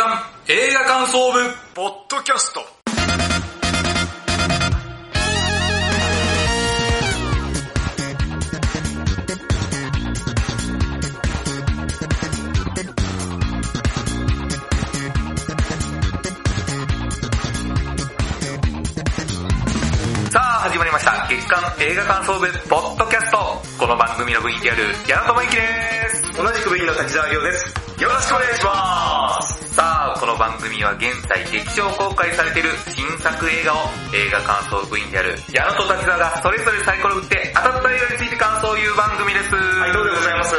刊映画感想部ポッドキャスト。さあ始まりました。月刊映画感想部ポッドキャスト。この番組の VTR 矢野智之です。同じく部員の滝沢亮です。よろしくお願いします。さあこの番組は現在劇場公開されている新作映画を映画感想部員である矢野と滝沢がそれぞれサイコロ振って当たった映画について感想を言う番組ですはい、どうでございます。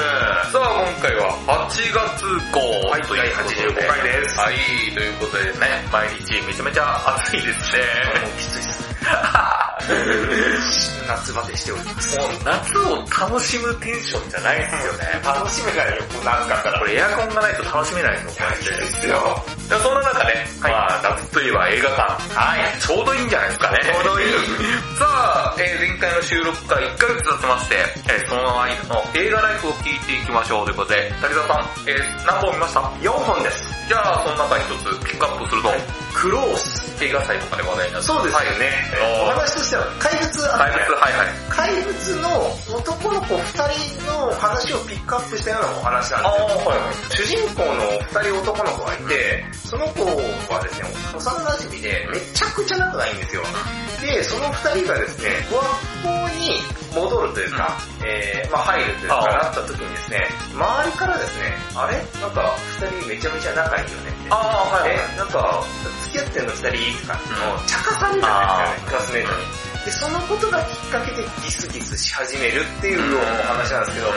さあ今回は8月号はいということで、第85回ですはい、ということでね、毎日めちゃめちゃ暑いですね。もうきついです。夏バテしております。もう夏を楽しむテンションじゃないですよね。楽しめないよ、こう夏かったら。これエアコンがないと楽しめないのこいいですよ。でそんな中ね、はいまあ夏といえば映画館。はい。ちょうどいいんじゃないですかね。ちょうどいい さあ、えー前回の収録から1ヶ月経ちまして、えーその間の映画ライフを聞いていきましょうということで、滝沢さん、えー何本見ました？4本です。じゃあ、その中に一つピックアップすると、クロース。映画祭とかで話題になった。そうですよね。はいお話としては、怪物あ怪物、はいはい。怪物の男の子2人の話をピックアップしたようなお話なんですよ。はいはい。主人公の2人男の子がいて、その子はですね、幼馴染でめちゃくちゃ仲がいいんですよ。で、その2人がですね、小学校に戻るというか、えー、まあ入るというかなった時にですね、周りからですね、あれ？なんか2人めちゃめちゃ仲いいよねって。ああ、はいはい。え、なんか、付き合ってんの2人とかっていうのを茶化されるんですよね、クラスメイトに。で、そのことがきっかけでギスギスし始めるっていうお話なんですけど、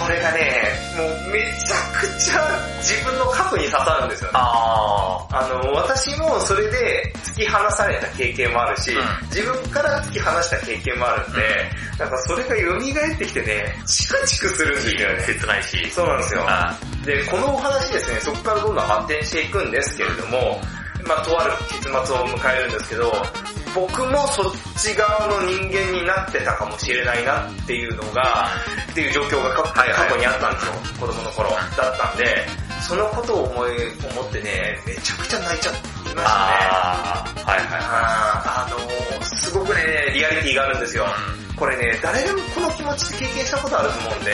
これがね、もうめちゃくちゃ自分の核に刺さるんですよね。ああの、私もそれで突き放された経験もあるし、うん自分から突き放した経験もあるんで、なんかそれが蘇ってきてね、チクチクするんですよね。切ないし。そうなんですよ。あで、このお話ですね、そこからどんどん発展していくんですけれども、まあ、とある結末を迎えるんですけど、僕もそっち側の人間になってたかもしれないなっていうのが、っていう状況が過去にあったんですよ、子供の頃だったんで、そのことを思い、思ってね、めちゃくちゃ泣いちゃいましたね。あー、はいはいはあーあのー、すごくね、リアリティがあるんですよ。これね、誰でもこの気持ち経験したことあると思うんで、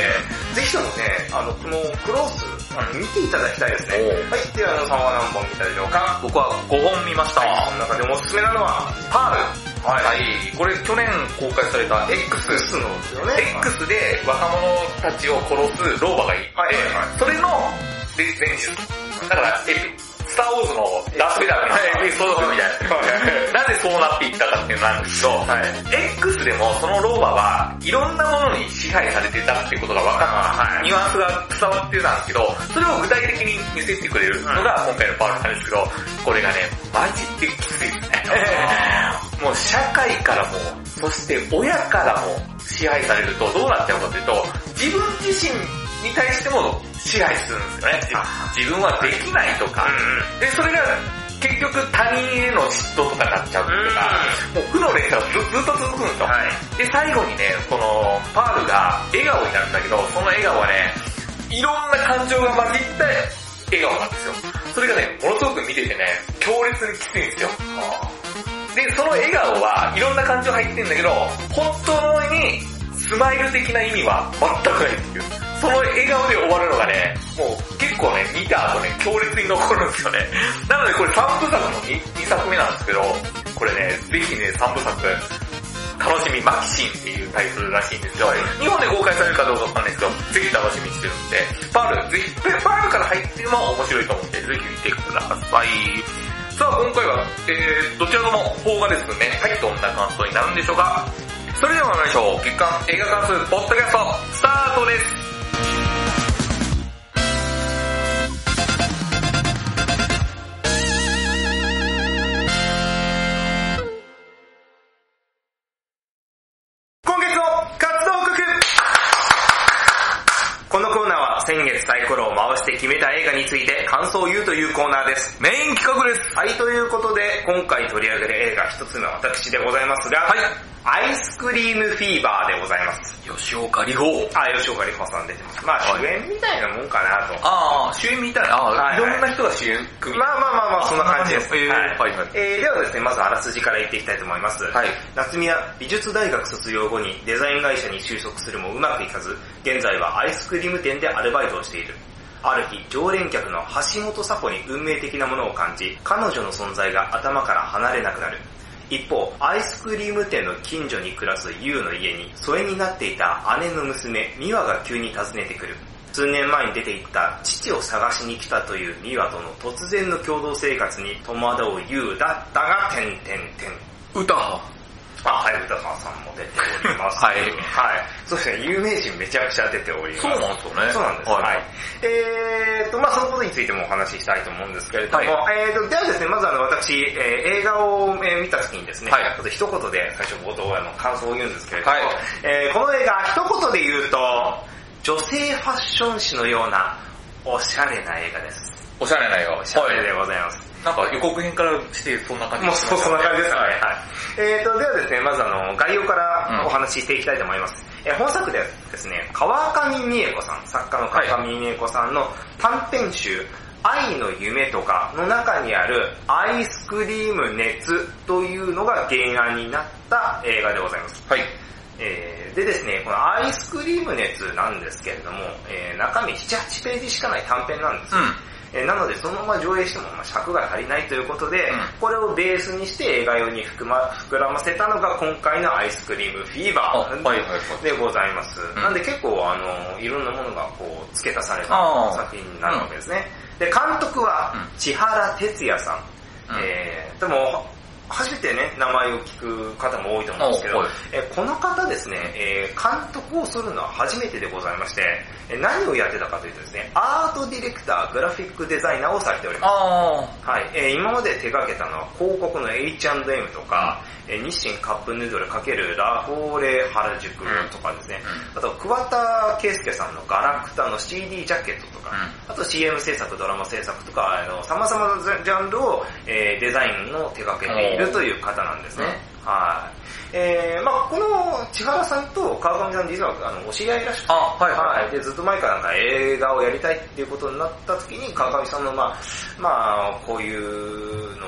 ぜひともね、あの、このクロース、見ていただきたいですね。はい、ではあのさんは何本見たでしょうかい。僕は5本見ました。この中でもおすすめなのは、パール。はいはい。これ去年公開された X。X のですよね。X で若者たちを殺す老婆がいて、はいはいはいそれので前述。だから、エピ、スターウォーズのダース・ベイダーみたいなエピソードみたいな。なぜそうなっていったかっていうのなんですけど、はい。X でもその老婆はいろんなものに支配されてたっていうことが分かった、はいニュアンスが伝わってたんですけど、それを具体的に見せてくれるのが今回のパールなんですけど、これがね、マジできついですね。もう社会からも、そして親からも支配されるとどうなっちゃうかというと、自分自身に対しても支配するんですよね。自分はできないとか、で、それが結局他人への嫉妬とかになっちゃうとか、もう負の連鎖がずずっと続くんですよ。はい。で、最後にね、このパールが笑顔になるんだけど、その笑顔はね、いろんな感情が混じった笑顔なんですよ。それがね、ものすごく見ててね、強烈にきついんですよ。で、その笑顔はいろんな感情入ってんだけど、本当にスマイル的な意味は全くないっていう。その笑顔で終わるのがね、もう結構ね、見た後ね、強烈に残るんですよね。なのでこれ3部作の 2, 2作目なんですけど、これね、ぜひね、3部作、楽しみマキシンっていうタイトルらしいんですよ。日本で公開されるかどうかわかんないですけど、ぜひ楽しみにしてるんで、パール、ぜひ、パールから入っても面白いと思うんで、ぜひ見てください。さあ、今回は、えー、どちらとも邦画ですね。はい、どんな感想になるんでしょうかそれでは参りましょう。月間映画関数ポッドキャスト、スタートです。今月の活動告このコーナーは先月サイコロを回して決めた映画について感想を言うというコーナーです。メイン企画です。はい、ということで、今回取り上げる映画一つ目は私でございますが、はいアイスクリームフィーバーでございます。吉岡里帆。あ、吉岡里帆さん出てます。まあはい主演みたいなもんかなと。ああ、主演みたいな。ああ、はいはいいろんな人が主演組まあまあまあまあ、そんな感じです。えーはいはいえーではですね、まずあらすじから言っていきたいと思います。はい夏美は美術大学卒業後にデザイン会社に就職するもうまくいかず、現在はアイスクリーム店でアルバイトをしている。ある日、常連客の橋本佐子に運命的なものを感じ、彼女の存在が頭から離れなくなる。一方、アイスクリーム店の近所に暮らす優の家に、疎遠になっていた姉の娘、美和が急に訪ねてくる。数年前に出て行った父を探しに来たという美和との突然の共同生活に戸惑う優だったが、点点点。歌は。あ、はい、歌川さんも出ております。はいはい。そうですね、有名人めちゃくちゃ出ております。そうなんですよね。そうなんです。はい。はい。えーと、まあそのことについてもお話ししたいと思うんですけれども、はいえーと、ではですね、まずあの私、えー映画を、えー見た時にですね、はいちょっと一言で最初冒頭あの感想を言うんですけれども、はいえーこの映画一言で言うと、女性ファッション誌のようなおしゃれな映画です。おしゃれな映画。おしゃれでございます。なんか予告編からしてそんな感じもうそうそんな感じですかね。はい。はい。えーと、ではですね、まずあの、概要からお話ししていきたいと思います。えー本作ではですね、川上美恵子さん、作家の川上美恵子さんの短編集、愛の夢とかの中にあるアイスクリーム熱というのが原案になった映画でございます。はい。えーでですね、このアイスクリーム熱なんですけれども、えー中身7、8ページしかない短編なんですよ。うん。えーなのでそのまま上映してもまあ尺が足りないということで、うん。これをベースにして映画用に膨,、ま、膨らませたのが今回のアイスクリームフィーバー。でございます。ん。なんで結構あの、いろんなものがこう付け足された作品になるわけですね。で、監督はうん。千原哲也さん。えー、でも、初めてね、名前を聞く方も多いと思うんですけど、あはい。えーこの方ですね、えー監督をするのは初めてでございまして、えー何をやってたかというとですね、アートディレクター、グラフィックデザイナーをされております。あはい、えー今まで手掛けたのは広告の H&M とか、えー日清カップヌードルかけるラフォーレ原宿とかですね、あと桑田佳祐さんのガラクタの CD ジャケットとか、あと CM 制作、ドラマ制作とか、あの様々なジャンルを、えーデザインの手掛けているという方なんですね。はい。えー、まあこの千原さんと川上さん実はあのお知り合いらしくて、あはいはいはいで、ずっと前からなんか映画をやりたいっていうことになった時に川上さんのまあ、まあこういうの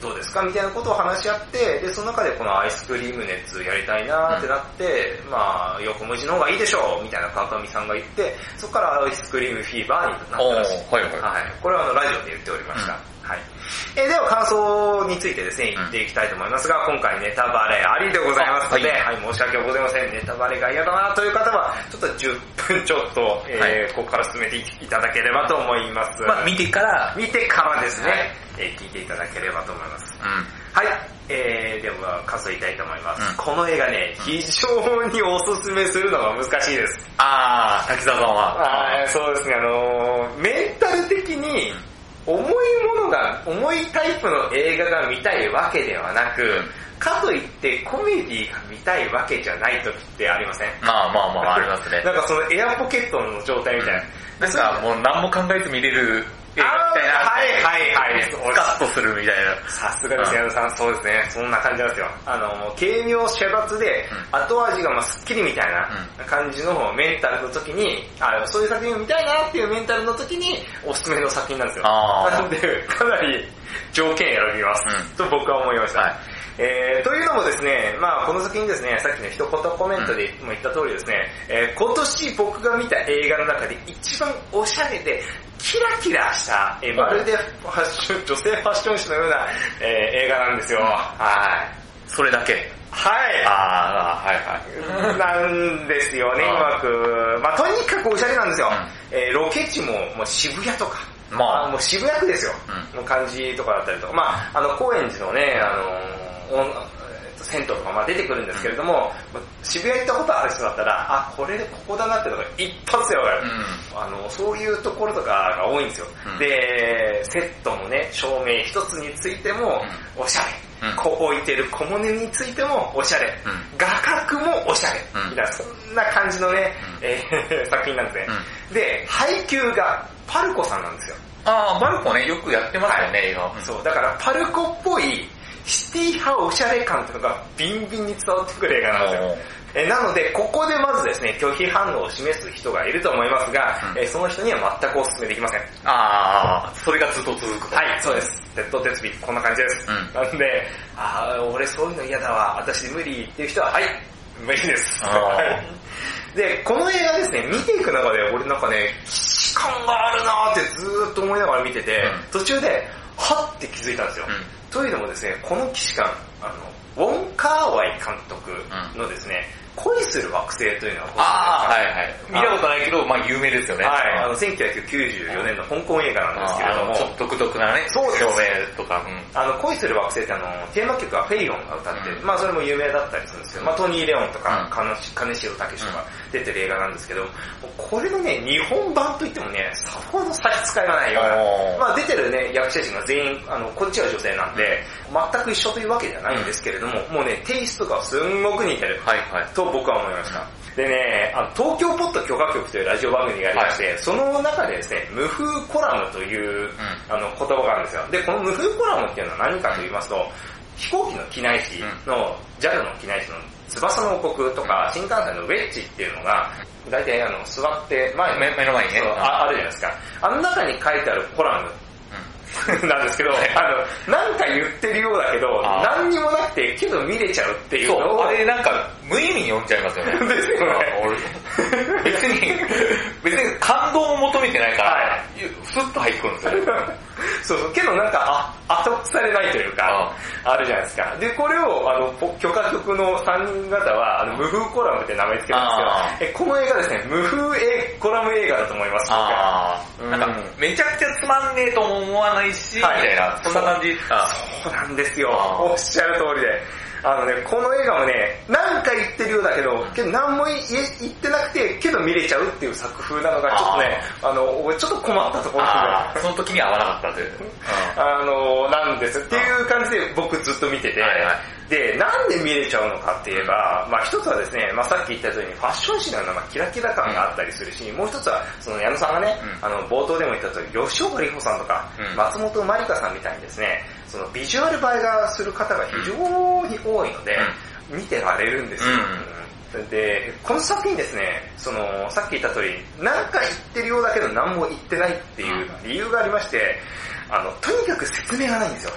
どうですかみたいなことを話し合って、で、その中でこのアイスクリーム熱やりたいなってなって、まあ、横文字の方がいいでしょうみたいな川上さんが言って、そこからアイスクリームフィーバーになったらしい。はいはいはい。これはあのラジオで言っておりました。うんはい。えーでは感想についてですね、言っていきたいと思いますが、今回ネタバレありでございますので、あはい、申し訳ございません。ネタバレが嫌だなという方は、ちょっと10分ちょっと、えーはいここから進めていただければと思います。まあ見てから、見てからですね、はいえー聞いていただければと思います。うん。はい。えー、では、感想言いたいと思います。うんこの映画ね、非常におすすめするのが難しいです。あー、滝沢さんは。はい、そうですね、あのーメンタル的に、重いものが、重いタイプの映画が見たいわけではなく、かといってコメディが見たいわけじゃない時ってありません？まあまあまあありますね。なんかそのエアポケットの状態みたいな。なんかもう何も考えず見れる映画みたいな。はいはいはいスカッとするみたいな。さすがです、矢野さん。そうですね。そんな感じなんですよ。あの、もう軽妙遮奪で、後味がまあスッキリみたいな感じのメンタルの時に、あそういう作品を見たいなっていうメンタルの時に、おすすめの作品なんですよ。なので、かなり条件選びます。うんと僕は思いました。はいえー、というのもですね、まあこの作品ですね、さっきの一言コメントでも言った通りですね、えー今年僕が見た映画の中で一番おしゃれで、キラキラした、えーまるでファッション、女性ファッション誌のような、えー映画なんですよ。はい。それだけ？はい。あー、はいはい。なんですよね、うまく。まあとにかくおしゃれなんですよ。うえーロケ地ももう渋谷とか、まあ。もう渋谷区ですよ、うん。の感じとかだったりとか、まああの高円寺のね、あのえっと銭湯とかまあ出てくるんですけれども、まあ渋谷行ったことある人だったら、あ、これでここだなってのが一発でわかる。あの、そういうところとかが多いんですよ。うん。で、セットのね、照明一つについても、おしゃれ。うん。こう置いてる小物についてもおしゃれ。うん。画角もおしゃれ。うん。みたいな、そんな感じのね、うん。えー 作品なんですね。で、配給がパルコさんなんですよ。ああ、バルコね、よくやってますよね、映画。そう、だからパルコっぽいシティ派おしゃれ感っていうのがビンビンに伝わってくる映画なんですよ。えなので、ここでまずですね、拒否反応を示す人がいると思いますが、うんえその人には全くお勧めできません。ああ、それがずっと続くと。はい、そうです。鉄道鉄尾、こんな感じです。うんなんで、あー俺そういうの嫌だわ、私無理っていう人は、はい、無理です。で、この映画ですね、見ていく中で俺なんかね、既視感があるなーってずーっと思いながら見てて、うん。途中で、はって気づいたんですよ。うん。というのもですね、この既視感、あの、ウォン・カーワイ監督のですね、恋する惑星というのはああ、はいはい。見たことないけど、まあ有名ですよね。はい、あの、1994年の香港映画なんですけれども、ちょっと独特なね、そうです。照明とか、うん。あの、恋する惑星ってあの、テーマ曲はフェイロンが歌ってる、うん。まあそれも有名だったりするんですけど、まあトニー・レオンとか、うん。金金城武とか出てる映画なんですけど、これのね、日本版といってもね、さほど差し支えがないような、まあ出てるね、役者陣が全員、あの、こっちは女性なんで、全く一緒というわけではないんですけれども、もうね、テイストがすんごく似てる。はいはい。と僕は思いました。でね、あの東京ポッド許可局というラジオ番組がありまして、その中でですね、無風コラムという、あの言葉があるんですよ。で、この無風コラムっていうのは何かと言いますと、飛行機の機内紙の、JAL の機内紙の翼の王国とか、新幹線のウェッジっていうのが、大体あの座って前目目の前にねああるじゃないですか。あの中に書いてあるコラム なんですけど、あの、なんか言ってるようだけど、何にもなくて、けど見れちゃうっていうのを、あれなんか無意味に読んじゃいますよね。ですよね 別に、別に感動を求めてないから、はスッと入ってくるんですよ。そうそう、けどなんか、あ、後されないというか、あるじゃないですか。で、これを、あの、ポ許可局の3人方は、あの、無風コラムって名前つけたあんですけど、え、この映画ですね、無風映コラム映画だと思います、うんなんかめちゃくちゃつまんねえとも思わないし、はいみたいな、そんな感じ。あそうなんですよ。おっしゃる通りで。あのね、この映画もね、なんか言ってるようだけど、けど何も言ってなくて、けど見れちゃうっていう作風なのが、ちょっとね、あの、俺ちょっと困ったところがあー。その時に合わなかったという。あの、なんです。っていう感じで僕ずっと見てて、はいはい。で、なんで見れちゃうのかって言えば、まあ一つはですね、まあさっき言ったようにファッション誌のようなまあキラキラ感があったりするし、もう一つは、その矢野さんがね、うん。あの、冒頭でも言った通り、吉岡里帆さんとか、うん。松本まりかさんみたいにですね、そのビジュアル映えがする方が非常に多いので、見てられるんですよ。うんで、この作品ですね、その、さっき言った通り、なんか言ってるようだけど何も言ってないっていう理由がありまして、あの、とにかく説明がないんですよ。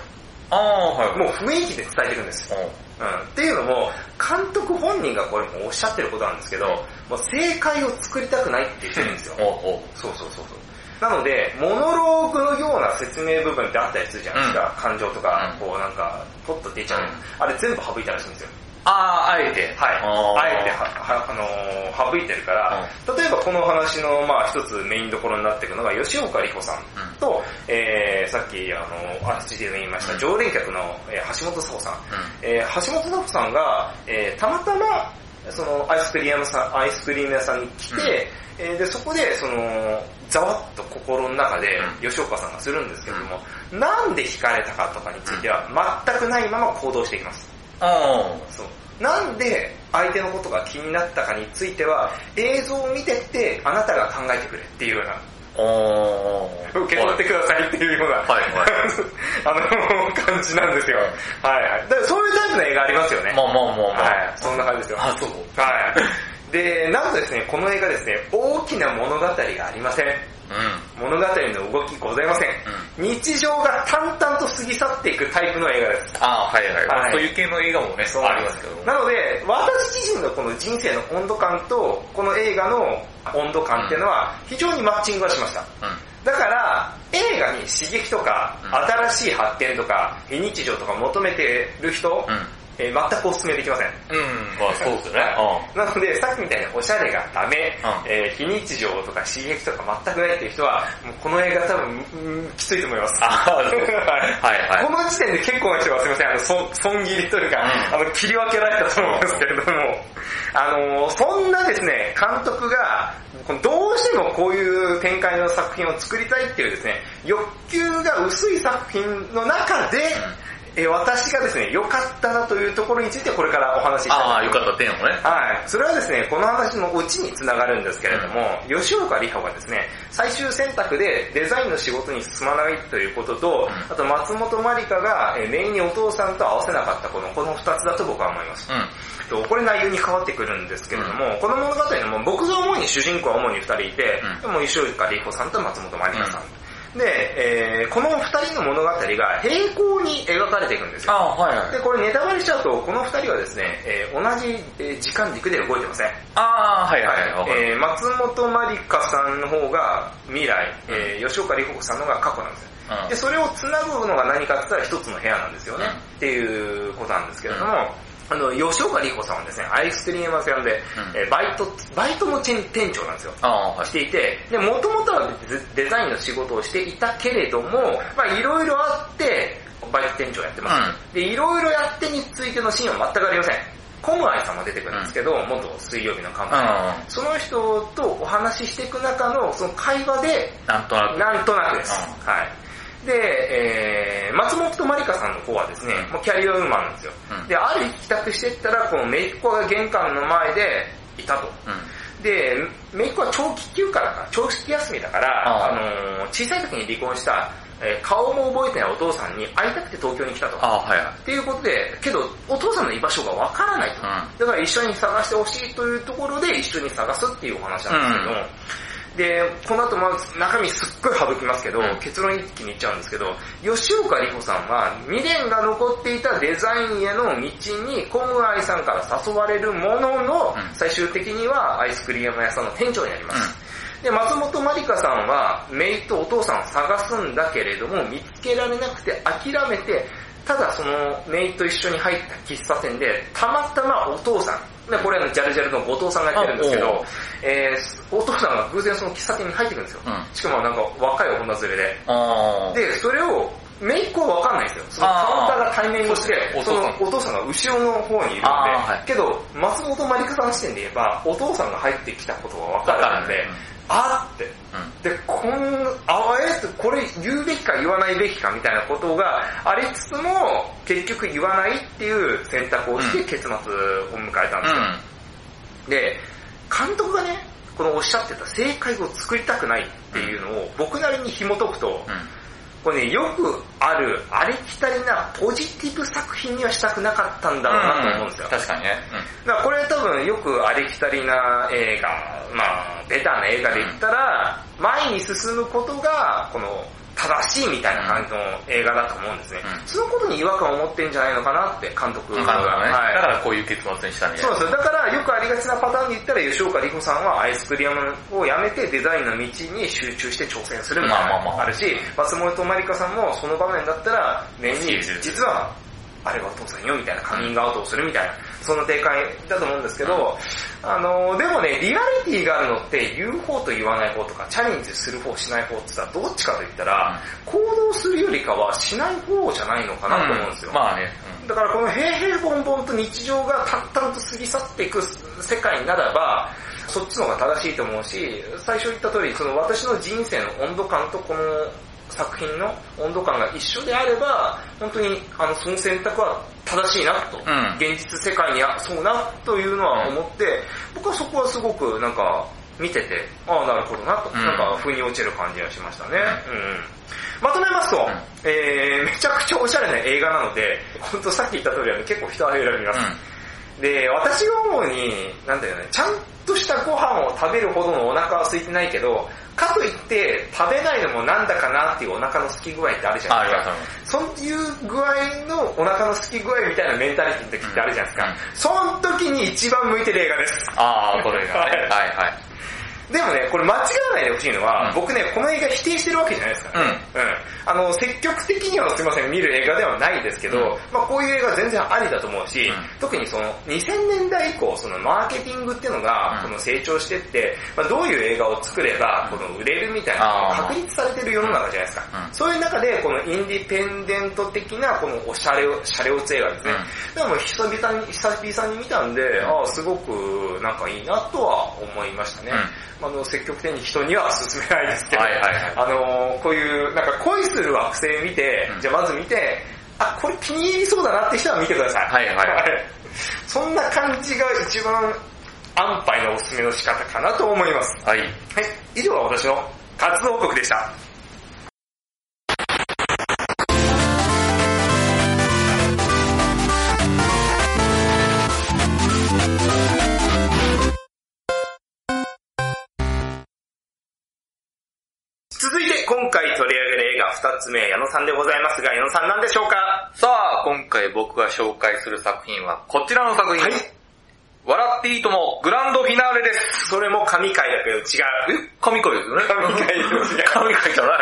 ああ、はい。もう雰囲気で伝えていくんです。うん、っていうのも、監督本人がこれもおっしゃってることなんですけど、もう正解を作りたくないって言ってるんですよ。そうそうそうそう。なので、モノローグのような説明部分ってあったりするじゃないですか。感情とか、うんこうなんか、ポッと出ちゃう。うんあれ全部省いたらしいんですよ。ああ、あえて。はい。あーあえては、はあのー省いてるから、例えばこの話の、まあ一つメインどころになっていくのが、吉岡里帆さんと、えー、さっき、あの、あらすじで言いました、うん常連客の、えー橋本佐穂さん。うえー橋本奈穂さんが、えーたまたま、そのアイスクリーム屋さん、アイスクリーム屋さんに来て、うんえーで、そこで、その、ざわっと心の中でう、吉岡さんがするんですけれども、なんで惹かれたかとかについては、全くないまま行動していきます。ん。あそう。なんで相手のことが気になったかについては、映像を見てって、あなたが考えてくれっていうような、受け取ってくださいっていうような、はいはい あの、感じなんですよ。はいはい。だからそういうタイプの映画ありますよね。まあまあまあまあ。はい、そんな感じですよ。あ、そう。はい。で、なんとですね、この映画ですね、大きな物語がありません。うん。物語の動きございません。日常が淡々と過ぎ去っていくタイプの映画です。ああ、はいはい。はいそういう系の映画もね、ありますけど。なので、私自身のこの人生の温度感と、この映画の温度感っていうのは、非常にマッチングはしました。うん。だから、映画に刺激とか、うん新しい発見とか、非日常とか求めてる人、うん。えー全くお勧めできません。うん、まあそうですよね。なので、さっきみたいにおしゃれがダメ、うん。えー非日常とか刺激とか全くないっていう人は、もうこの映画多分、うんきついと思います。はい。はいはい。この時点で結構な人はすいません、あの、そ損切りというか、うん。あの、切り分けられたと思うんですけれども、あのーそんなですね、監督が、どうしてもこういう展開の作品を作りたいっていうですね、欲求が薄い作品の中で、え私がですね、良かったなというところについてこれからお話ししたいとああ、思いますよかった点をね。はい。それはですね、この話のオチにつながるんですけれども、吉岡里帆がですね、最終選択でデザインの仕事に進まないということと、うんあと松本まりかがえーメインにお父さんと合わせなかったこの、この二つだと僕は思います。うん。とこれ内容に変わってくるんですけれども、この物語のも僕が主に主人公は主に二人いて、も吉岡里帆さんと松本まりかさん。で、えーこの二人の物語が平行に描かれていくんですよ。はいはい。で、これネタバレしちゃうと、この二人はですね、えー同じえー時間軸で動いてません。ああ、はいはいはい。えー松本まりかさんの方が未来、えー吉岡里帆さんの方が過去なんですよ。うんで、それを繋ぐのが何かって言ったら一つの部屋なんですよね。うんっていうことなんですけれども、あの、吉岡里帆さんはですね、アイスクリーム屋さんで、うんえーバイト、バイトの店店長なんですよ。はいし。ていて、で、もともとはデデザインの仕事をしていたけれども、まあいろいろあって、バイト店長やってます。で、いろいろやってについてのシーンは全くありません。コムアイさんも出てくるんですけど、元水曜日の看板、うん。その人とお話ししていく中のその会話で、なんとなく。なんとなくです。うはい。で、えー、松本まりかさんの方はですね、もうキャリアウーマンなんですよ。うんで、ある日帰宅してったら、この姪っ子が玄関の前でいたと。うん。で、姪っ子は長期休暇だから、長期休みだから、あのー小さい時に離婚した、えー顔も覚えてないお父さんに会いたくて東京に来たと。ああ、はいはい。っていうことで、けど、お父さんの居場所がわからないと。うん。だから一緒に探してほしいというところで一緒に探すっていうお話なんですけど、で、この後まず中身すっごい省きますけど、うん。結論一気に言っちゃうんですけど、吉岡里帆さんは未練が残っていたデザインへの道にコムアイさんから誘われるものの、うん。最終的にはアイスクリーム屋さんの店長になります。で、松本まりかさんは、メイとお父さんを探すんだけれども、見つけられなくて諦めて、ただそのメイと一緒に入った喫茶店で、たまたまお父さん、でこれはジャルジャルの後藤さんがやってるんですけど、えー、お父さんが偶然その喫茶店に入ってくるんですよ。うん。しかもなんか若い女連れで。で、それを、メイクはわかんないんですよ。そのカウンターが対面をしてそのお父さんが後ろの方にいるんで、はいけど、松本まりかさんの視点で言えば、お父さんが入ってきたことがわかるるので、あーって、うん。で、こん、あえてこれ言うべきか言わないべきかみたいなことがありつつも、結局言わないっていう選択をして結末を迎えたんですよ。で、監督がね、このおっしゃってた正解を作りたくないっていうのを僕なりに紐解くと、うん。これね、よくあるありきたりなポジティブ作品にはしたくなかったんだろうなと思うんですよ。確かにね。だからこれ多分よくありきたりな映画、まあ、ベターな映画で言ったら、前に進むことが、この、正しいみたいな感じの映画だと思うんですね。うんそのことに違和感を持ってんじゃないのかなって監督うん。が。ね。はいだからこういう結末にしたみたいな。そうですよ。だからよくありがちなパターンで言ったら吉岡里帆さんはアイスクリームをやめてデザインの道に集中して挑戦するみたいなのまあまあまあがあるし、松本まりかさんもその場面だったら年に実はあれはお父さんよみたいなカミングアウトをするみたいな、そんな展開だと思うんですけど、あの、でもね、リアリティがあるのって言う方と言わない方とか、チャレンジする方しない方って言ったらどっちかと言ったら、行動するよりかはしない方じゃないのかなと思うんですよ。まあね。だからこの平々凡々と日常が淡々と過ぎ去っていく世界ならば、そっちの方が正しいと思うし、最初言った通り、その私の人生の温度感とこの作品の温度感が一緒であれば、本当にあのその選択は正しいなと、うん。現実世界にはそうなというのは思って、僕はそこはすごくなんか見てて、ああなるほどなと、うん。なんか腑に落ちる感じがしましたね。うん。まとめますと、ん。えー、めちゃくちゃおしゃれな映画なので、本当さっき言った通りあの結構人は選びます。で、私が思うに、なんだよね、ちゃんとしたご飯を食べるほどのお腹は空いてないけど、かといって食べないのもなんだかなっていうお腹の空き具合ってあるじゃないですか。そういう具合のお腹の空き具合みたいなメンタリティの時ってあるじゃないですか。その時に一番向いてる映画です。ああ、これがね。はいはいはい。でもね、これ間違わないでほしいのは、うん。僕ね、この映画否定してるわけじゃないですか。らね。うん。あの、積極的にはすいません、見る映画ではないですけど、うん。まあこういう映画全然ありだと思うし、うん。特にその2000年代以降、そのマーケティングっていうのが、うん。この成長してって、まあどういう映画を作れば、この売れるみたいな確立されてる世の中じゃないですか。うん。そういう中で、このインディペンデント的な、このおしゃれを、シャレオツ映画ですね。でも久々に、久々に見たんで、ああ、すごくなんかいいなとは思いましたね。あの、積極的に人には勧めないですけど、はいはいはいあの、こういう、なんか恋する惑星見て、うんじゃあまず見て、あ、これ気に入りそうだなって人は見てください。はいはいはい。そんな感じが一番安牌のおすすめの仕方かなと思います。はい。はい、以上は私の活動報告でした。今回取り上げる映画二つ目、矢野さんでございますが、矢野さん何でしょうか？さあ、今回僕が紹介する作品はこちらの作品。はい笑っていいともグランドフィナーレです。それも神回だけど違う。え？神回ですよね神回ですよ神回じゃない。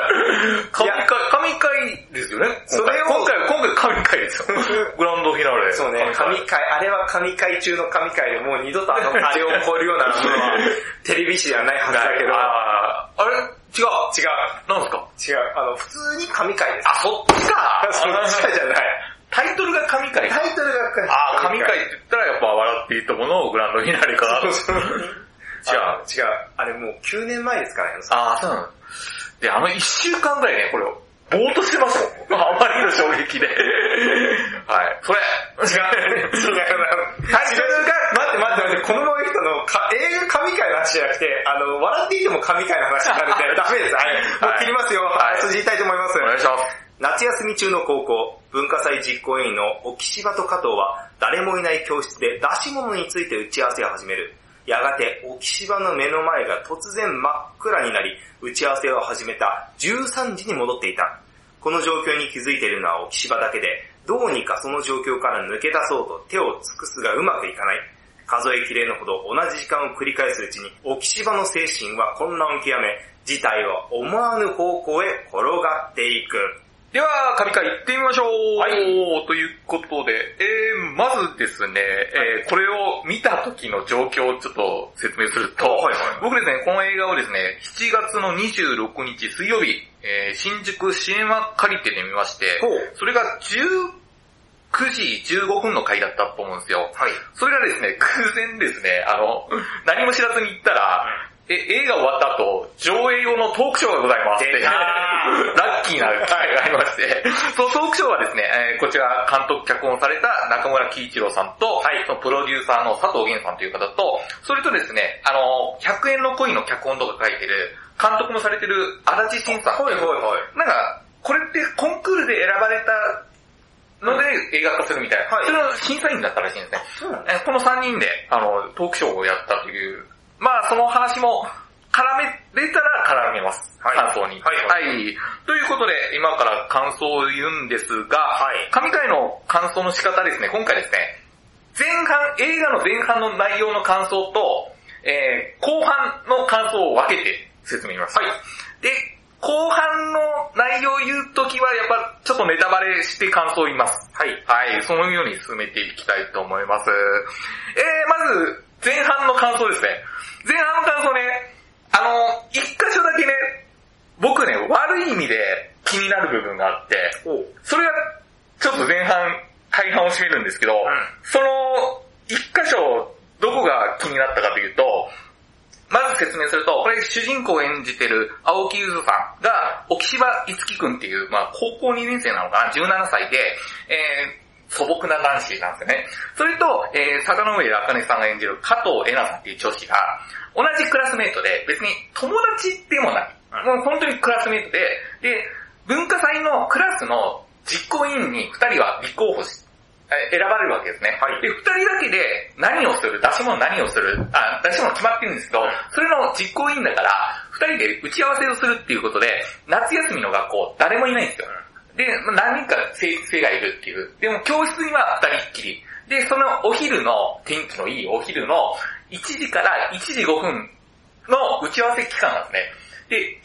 神回、神回ですよねそれを今回、今回神回ですよ。グランドフィナーレ。そうね、神回、あれは神回中の神回でもう二度とあの、あれを超えるようなものは、テレビ誌ではないはずだけど、あーあれ？違う。違う。なんですか？違う。あの、普通に神回です。あ、そっちか。そっちじゃない。タイトルが神回。タイトルが神あー、神回って言ったらやっぱ笑いいとものグランドフィナーレかな。そうそう違う。違う。あれもう9年前ですからね。あー、そうなの。で、あの一週間ぐらいね、これを、ぼーっとしてましたもん。あまりの衝撃で。はい。それ。違う。違う。タイトルが、待って待って待って、このまま行くとの、か映画神回の話じゃなくて、あの、笑っていても神回の話になるんで、ダメです。はい。もう切りますよ。はいはい。筋言いたいと思います。お願いします。夏休み中の高校、文化祭実行委員の沖柴と加藤は、誰もいない教室で出し物について打ち合わせを始める。やがて、沖柴の目の前が突然真っ暗になり、打ち合わせを始めた13時に戻っていた。この状況に気づいているのは沖柴だけで、どうにかその状況から抜け出そうと手を尽くすがうまくいかない。数えきれぬほど同じ時間を繰り返すうちに、沖柴の精神は混乱を極め、事態は思わぬ方向へ転がっていく。では、神回行ってみましょう。はいということで、えー、まずですね、えー、これを見た時の状況をちょっと説明すると、はいはい僕ですね、この映画をですね、7月の26日水曜日、えー、新宿シネマ借りてで見ましてそれが19時15分の回だったと思うんですよ。はい。それがですね、偶然ですね、あの、何も知らずに行ったら、え、映画終わった後、上映用のトークショーがございますって、ラッキーな機会がありまして、そのトークショーはですね、えーこちら監督脚本された中村喜一郎さんと、そのプロデューサーの佐藤源さんという方と、それとですね、あの、100円の恋の脚本とか書いてる、監督もされてる足立慎さん。はいはいはい。なんか、これってコンクールで選ばれたので映画化するみたいな。はいそれの審査員だったらしいんですね。そうなんえーこの3人で、あの、トークショーをやったという、まあその話も絡めれたら絡めます。はい感想に。はいはい。ということで、今から感想を言うんですが、はい神回の感想の仕方ですね、今回ですね、前半、映画の前半の内容の感想と、えー後半の感想を分けて説明します。はい。で、後半の内容を言うときは、やっぱちょっとネタバレして感想を言います。はい。はい。そのように進めていきたいと思います。えー、まず、前半の感想ですね。前半の感想ね、あの、一箇所だけね、僕ね、悪い意味で気になる部分があって、それがちょっと前半、大半を占めるんですけど、その一箇所、どこが気になったかというと、まず説明すると、これ主人公を演じてる青木ゆずさんが、沖柴いつきくんっていう、まあ高校2年生なのかな、17歳で、えー、素朴な男子なんですよね。それと、えー、坂上茜さんが演じる加藤恵奈さんっていう女子が、同じクラスメイトで、別に友達でもない。もう本当にクラスメイトで、で、文化祭のクラスの実行委員に二人は立候補し、え選ばれるわけですね。はいで、二人だけで何をする、出し物何をする、あ、出し物決まってるんですけど、それの実行委員だから、二人で打ち合わせをするっていうことで、夏休みの学校誰もいないんですよ。で、まあ何人か生生がいるっていう。でも教室には二人っきり。で、そのお昼の、天気のいいお昼の1時から1時5分の打ち合わせ期間なんですね。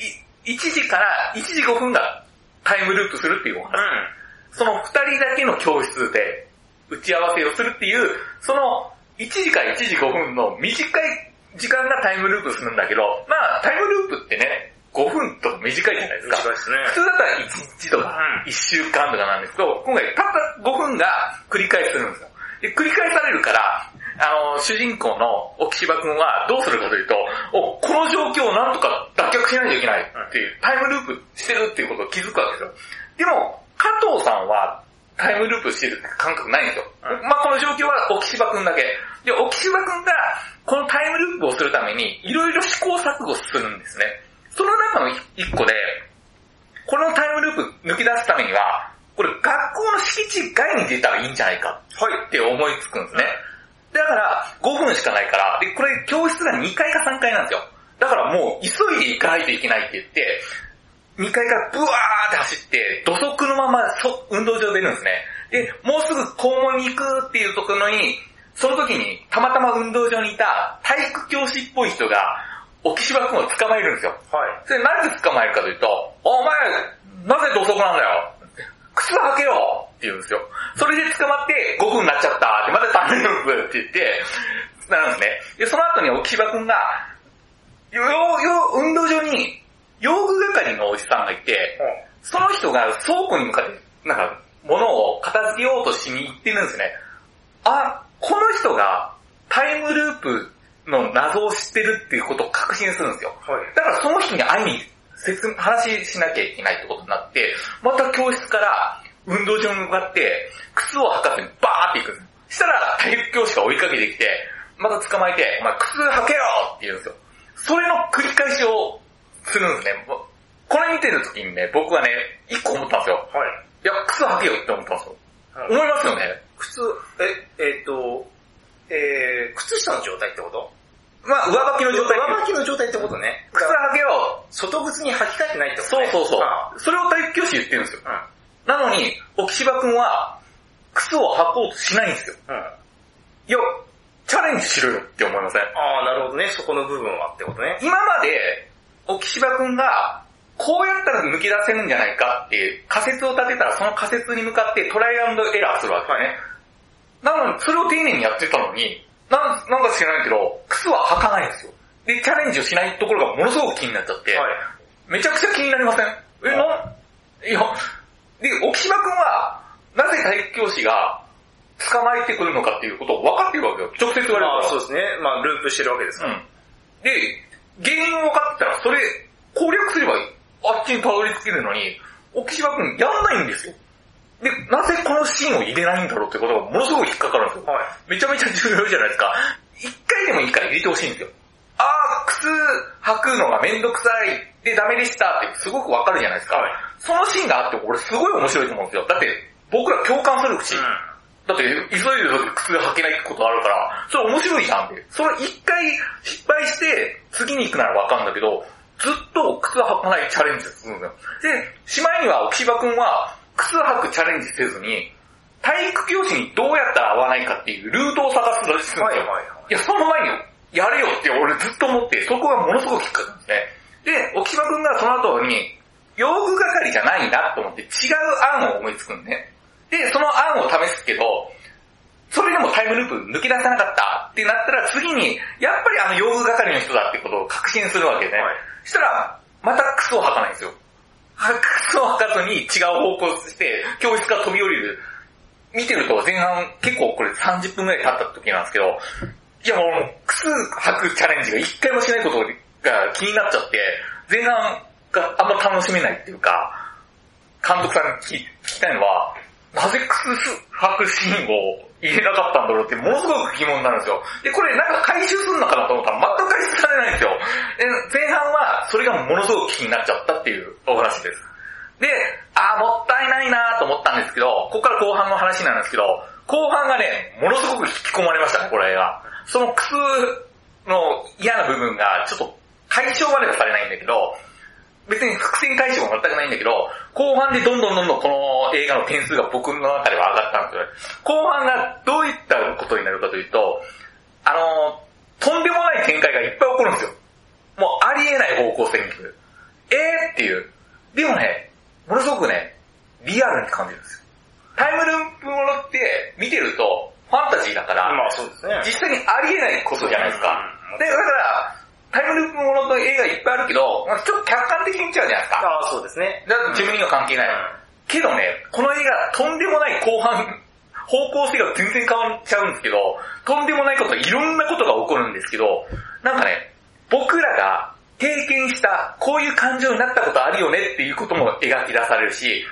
で、い1時から1時5分がタイムループするっていうお話。その二人だけの教室で打ち合わせをするっていう、その1時から1時5分の短い時間がタイムループするんだけど、まあタイムループってね、5分とか短いじゃないですか。短いですね普通だったら1日とかうん1週間とかなんですけど、今回たった5分が繰り返するんですよ。で、繰り返されるから、あの、主人公の沖柴くんはどうするかというと、お、この状況をなんとか脱却しないといけないっていう、タイムループしてるっていうことを気づくわけですよ。でも、加藤さんはタイムループしてる感覚ないんですよ。うんまあこの状況は沖芝くんだけ。で、沖芝くんがこのタイムループをするためにいろいろ試行錯誤するんですね。その中の一個で、このタイムループ抜き出すためには、これ学校の敷地外に出たらいいんじゃないかって思いつくんですね。だから5分しかないから、で、これ教室が2階か3階なんですよ。だからもう急いで行かないといけないって言って、2階からブワーって走って、土足のままそ運動場出るんですね。で、もうすぐ校門に行くっていうところに、その時にたまたま運動場にいた体育教師っぽい人が、沖芝君を捕まえるんですよ。はい。それなぜ捕まえるかというと、お前、なぜ土足なんだよ靴履けよって言うんですよ。それで捕まって5分になっちゃったって、またタイムループって言って、なるんですね。で、その後に沖芝くんが、よ、よ、運動場に、用具係のおじさんがいて、その人が倉庫に向かって、なんか、物を片付けようとしに行ってるんですね。あ、この人がタイムループの謎を知ってるっていうことを確信するんですよ。はい。だからその人に会いに説明、話しなきゃいけないってことになって、また教室から運動場に向かって、靴を履かずにバーって行くんです。したら体育教師が追いかけてきて、また捕まえて、お前靴履けよって言うんですよ。それの繰り返しをするんですね。これ見てる時にね、僕はね、一個思ったんですよ。はい。いや、靴履けよって思ったんですよ。うん思いますよね。靴、え、えっ、と、えー、靴下の状態ってこと？まあ、上履きの状態上履きの状態ってことね。靴履けよ外靴に履き替えてないってことね。そうそうそうあ。それを体育教師言ってるんですよ。あなのに、沖芝くんは、靴を履こうとしないんですよ。うん。うん。いや、チャレンジしろよって思いません？ああ、なるほどね。そこの部分はってことね。今まで、沖芝くんが、こうやったら抜き出せるんじゃないかっていう仮説を立てたら、その仮説に向かってトライアンドエラーするわけですね。なのに、それを丁寧にやってたのに、なんなんか知らないけど、靴は履かないんですよ。で、チャレンジをしないところがものすごく気になっちゃって、はい。めちゃくちゃ気になりません？え、なん？いや、で、沖島くんは、なぜ体育教師が捕まえてくるのかっていうことを分かってるわけよ。直接言われるから。まあそうですね。まあループしてるわけですから。うん。で、原因分かってたら、それ、攻略すればいい。あっちにたどり着けるのに、沖島くんやんないんですよ。で、なぜこのシーンを入れないんだろうってことがものすごく引っかかるんですよ。はい。めちゃめちゃ重要じゃないですか。一回でもいいから入れてほしいんですよ。あー、靴履くのがめんどくさい。で、ダメでしたってすごくわかるじゃないですか。はいそのシーンがあって、俺すごい面白いと思うんですよ。だって、僕ら共感するし、だって、急いでる時靴履けないことあるから、それ面白いじゃんって。それ一回失敗して、次に行くならわかんだけど、ずっと靴履かないチャレンジするんだよ。で、しまいには、沖芝くんは、靴履くチャレンジせずに、体育教師にどうやったら合わないかっていうルートを探すらしいんですよ。はいはいはいいや、その前に、やれよって俺ずっと思って、そこがものすごく引っかかるんですね。で、沖島くんがその後に、用具係じゃないなと思って違う案を思いつくんね。で、その案を試すけど、それでもタイムループ抜き出せなかったってなったら次に、やっぱりあの用具係の人だってことを確信するわけね。はいそしたら、また靴を履かないんですよ。は靴を履かずに違う方向して、教室から飛び降りる。見てると前半結構これ30分くらい経った時なんですけど、いやもう靴履くチャレンジが一回もしないことが気になっちゃって、前半があんま楽しめないっていうか、監督さんに聞き聞きたいのは、なぜ靴履くシーンを入れなかったんだろうってものすごく疑問になるんですよ。で、これなんか回収するのかなと思ったら全く回収されないんですよ。で前半はそれがものすごく気になっちゃったっていうお話です。で、あーもったいないなと思ったんですけど、ここから後半の話なんですけど、後半がね、ものすごく引き込まれましたね、これが。その靴の嫌な部分がちょっと解消まではされないんだけど、別に伏線回収も全くないんだけど、後半でどんどんどんどんこの映画の点数が僕の中では上がったんですよ。後半がどういったことになるかというと、あの、とんでもない展開がいっぱい起こるんですよ。もうありえない方向性に来る。えー？っていう。でもね、ものすごくね、リアルに感じるんですよ。タイムループものって見てるとファンタジーだから、まあそうですね。実際にありえないことじゃないですか。うんで、だから、タイムループものの映画いっぱいあるけど、まあちょっと客観的に見ちゃうじゃないですか。ああ、そうですね。だって自分には関係ない。けどね、この映画、とんでもない後半、方向性が全然変わっちゃうんですけど、とんでもないこと、いろんなことが起こるんですけど、なんかね、僕らが経験した、こういう感情になったことあるよねっていうことも描き出されるし、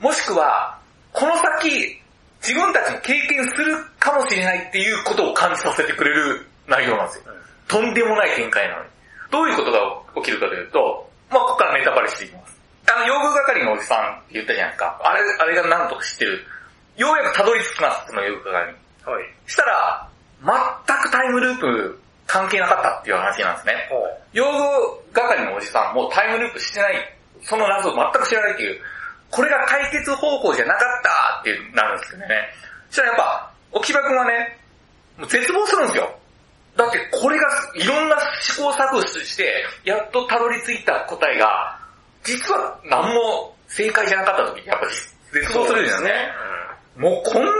もしくは、この先、自分たちも経験するかもしれないっていうことを感じさせてくれる内容なんですよ。とんでもない展開なのに。どういうことが起きるかというと、まあここからネタバレしていきます。あの、用具係のおじさんって言ったじゃないですか。あれ、あれが何とか知ってる。ようやくたどり着きます、その用具係に。はい。したら、全くタイムループ関係なかったっていう話なんですね。ほ用具係のおじさんもタイムループしてない、その謎を全く知らないっていう、これが解決方法じゃなかったってなるんですけどね。そしたらやっぱ、沖場くんはね、もう絶望するんですよ。だってこれがいろんな試行錯誤して、やっとたどり着いた答えが、実は何も正解じゃなかった時にやっぱ絶望するんですよね。もうこんだ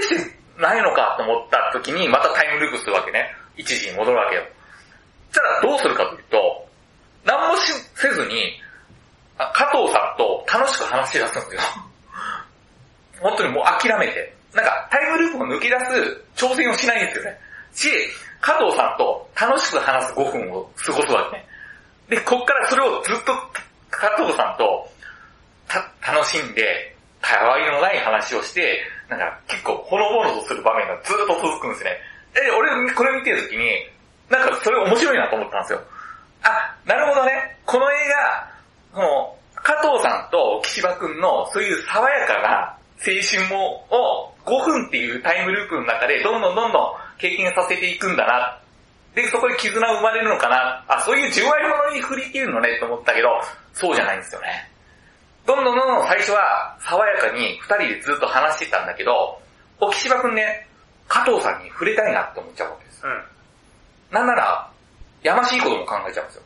け試してないのかと思った時にまたタイムループするわけね。一時に戻るわけよ。そしたらどうするかというと、何もしせずに、あ加藤さんと楽しく話し出すんですよ。本当にもう諦めて。なんかタイムループを抜け出す挑戦をしないんですよね。し、加藤さんと楽しく話す5分を過ごすわけね。で、こっからそれをずっと加藤さんと楽しんで、たわいのない話をして、なんか結構ほのぼのとする場面がずっと続くんですね。え、俺これ見てるときに、なんかそれ面白いなと思ったんですよ。あ、なるほどね。この映画、この、加藤さんと岸場くんのそういう爽やかな青春を5分っていうタイムループの中でどんどんどんどん経験させていくんだな。で、そこで絆生まれるのかな。あ、そういう10割物に振り切るのねと思ったけど、そうじゃないんですよね。どんどんどんどん最初は爽やかに二人でずっと話してたんだけど、沖島くんね、加藤さんに触れたいなって思っちゃうわけです。うん。なんなら、やましいことも考えちゃうんですよ。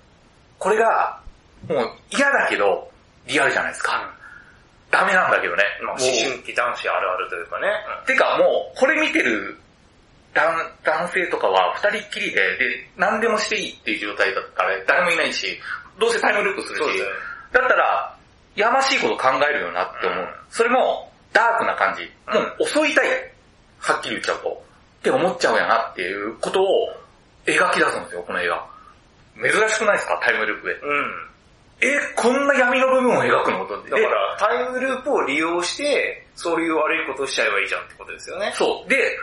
これが、もう嫌だけど、リアルじゃないですか。ダメなんだけどね。まあ、もう思春期男子あるあるというかね。てかもう、これ見てる男男性とかは二人っきりで、で、何でもしていいっていう状態だったら誰もいないし、どうせタイムループするし、だったら、やましいこと考えるよなって思う。うんそれも、ダークな感じ。うんもう襲いたい。はっきり言っちゃうと。って思っちゃうやなっていうことを描き出すんですよ、この映画。珍しくないですか、タイムループで。うん。え、こんな闇の部分を描くの？だから、タイムループを利用して、そういう悪いことをしちゃえばいいじゃんってことですよね。そう。で、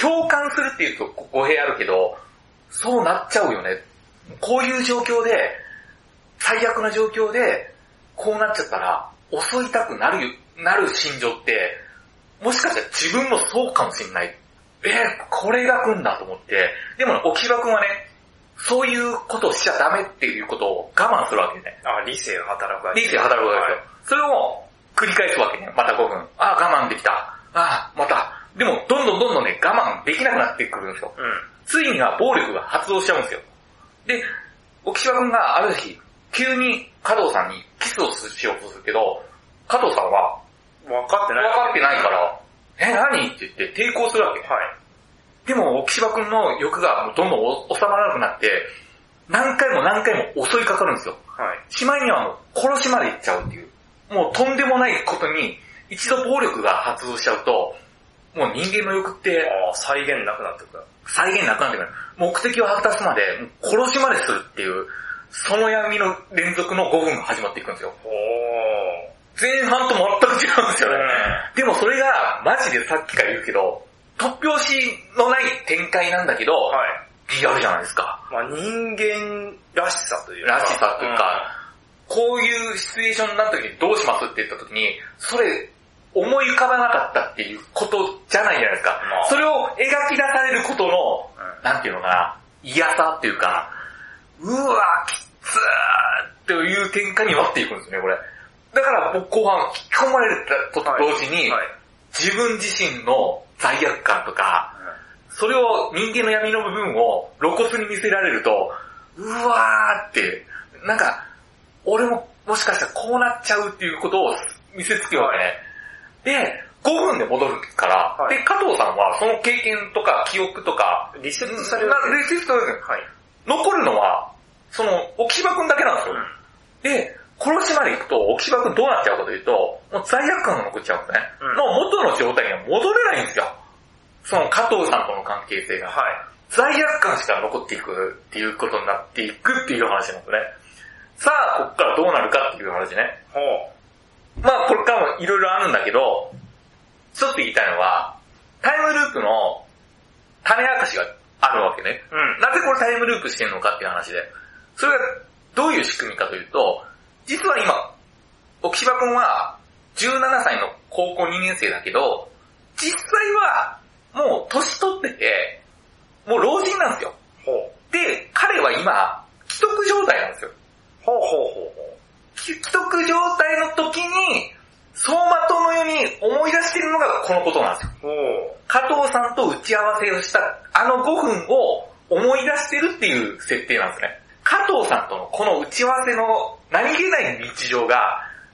共感するっていうと語弊あるけど、そうなっちゃうよね。こういう状況で、最悪な状況で、こうなっちゃったら、襲いたくなる、なる心情って、もしかしたら自分もそうかもしれない。えこれが来んだと思って、でもね、沖島くんはね、そういうことをしちゃダメっていうことを我慢するわけね。あ、理性が働くわけ理性が働くわけですよ。それを繰り返すわけね。また5分。ああ、我慢できた。ああ、また。でも、どんどんどんどんね、我慢できなくなってくるんですよ。はい。うん。ついには暴力が発動しちゃうんですよ。で、沖島くんがある日、急に加藤さんにキスをしようとするけど、加藤さんは分かってない。分かってないから、え、何？って言って抵抗するわけ。はい。でも、沖島くんの欲がどんどんお収まらなくなって、何回も何回も襲いかかるんですよ。はい。しまいにはもう殺しまで行っちゃうっていう。もうとんでもないことに、一度暴力が発動しちゃうと、もう人間の欲って再現なくなってくる。再現なくなってくる。目的を果たすまで、殺しまでするっていう、その闇の連続の5分が始まっていくんですよ。前半と全く違うんですよね。うでもそれが、マジでさっきから言うけど、突拍子のない展開なんだけど、はい。リアルじゃないですか。まあ人間らしさというか。らしさというか、こういうシチュエーションになった時にどうしますって言った時に、それ、思い浮かばなかったっていうことじゃないじゃないですか。まあそれを描き出されることの、うんなんていうのかな、嫌さっていうか、うわきっつーっていう展開に割っていくんですよね、これ。だから僕後半引き込まれたとはい同時に、はい。自分自身の罪悪感とか、それを人間の闇の部分を露骨に見せられると、うわーって、なんか、俺ももしかしたらこうなっちゃうっていうことを見せつけるわけね。で、5分で戻るから、はいで、加藤さんはその経験とか記憶とか、リセットされるリセットされるはい。残るのは、その、沖島くんだけなんですよ。で、殺しまで行くと、沖島くんどうなっちゃうかというと、もう罪悪感が残っちゃうんですね。うんの元の状態には戻れないんですよ。その加藤さんとの関係性が。はい。罪悪感しか残っていくっていうことになっていくっていう話なんですね。さあ、こっからどうなるかっていう話ね。ほまあ、これからもいろいろあるんだけど、ちょっと言いたいのは、タイムループの種明かしがあるわけね。うん。なぜこれタイムループしてるのかっていう話で。それがどういう仕組みかというと、実は今、沖柴くんは17歳の高校2年生だけど、実際はもう年取ってて、もう老人なんですよ。ほう。で、彼は今、既得状態なんですよ。ほうほうほうほ既得状態の時に、走馬灯のように思い出しているのがこのことなんですよ。加藤さんと打ち合わせをしたあの5分を思い出してるっていう設定なんですね。加藤さんとのこの打ち合わせの何気ない日常が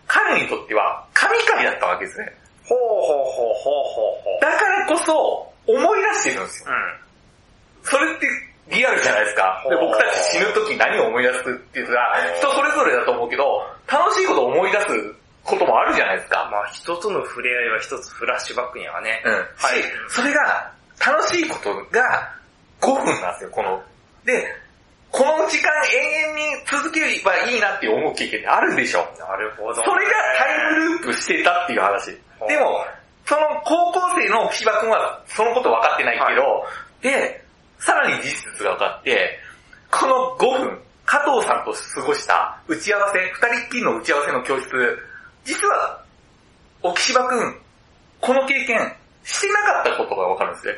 彼にとっては神々だったわけですね。ほうほうほうほうほうほう。だからこそ思い出してるんですよ。うん。それってリアルじゃないですか。で僕たち死ぬ時何を思い出すって言ったら人それぞれだと思うけど、楽しいことを思い出すこともあるじゃないですか。まあ人との触れ合いは一つフラッシュバックにはね。うん。はいし、それが楽しいことが5分なんですよ、この。で、この時間永遠に続ければいいなって思う経験ってあるでしょ。なるほど、それがタイムループしてたっていう話。でも、その高校生の岸場くんはそのこと分かってないけど、で、さらに事実が分かって、この5分、加藤さんと過ごした打ち合わせ、二人っきりの打ち合わせの教室、実は、沖芝くん、この経験してなかったことが分かるんですね。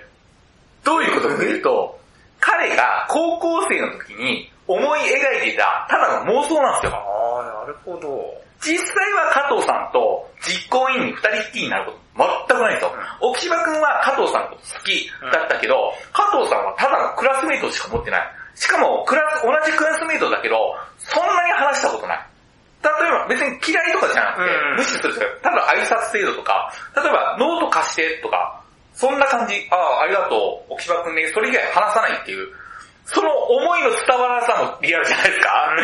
どういうことかというと、彼が高校生の時に思い描いていたただの妄想なんですよ。ああ、なるほど。実際は加藤さんと実行委員に二人っきりになること全くないんですよ。奥芝くんは加藤さんのこと好きだったけど、加藤さんはただのクラスメイトしか思ってない。しかもクラス、同じクラスメイトだけど、そんなに話したことない。例えば別に嫌いとかじゃなくて、うん無視するとか、ただ挨拶程度とか、例えばノート貸してとか、そんな感じ、ああ、ありがとう、奥芝くんね、それ以外話さないっていう、その思いの伝わらなさもリアルじゃないですか。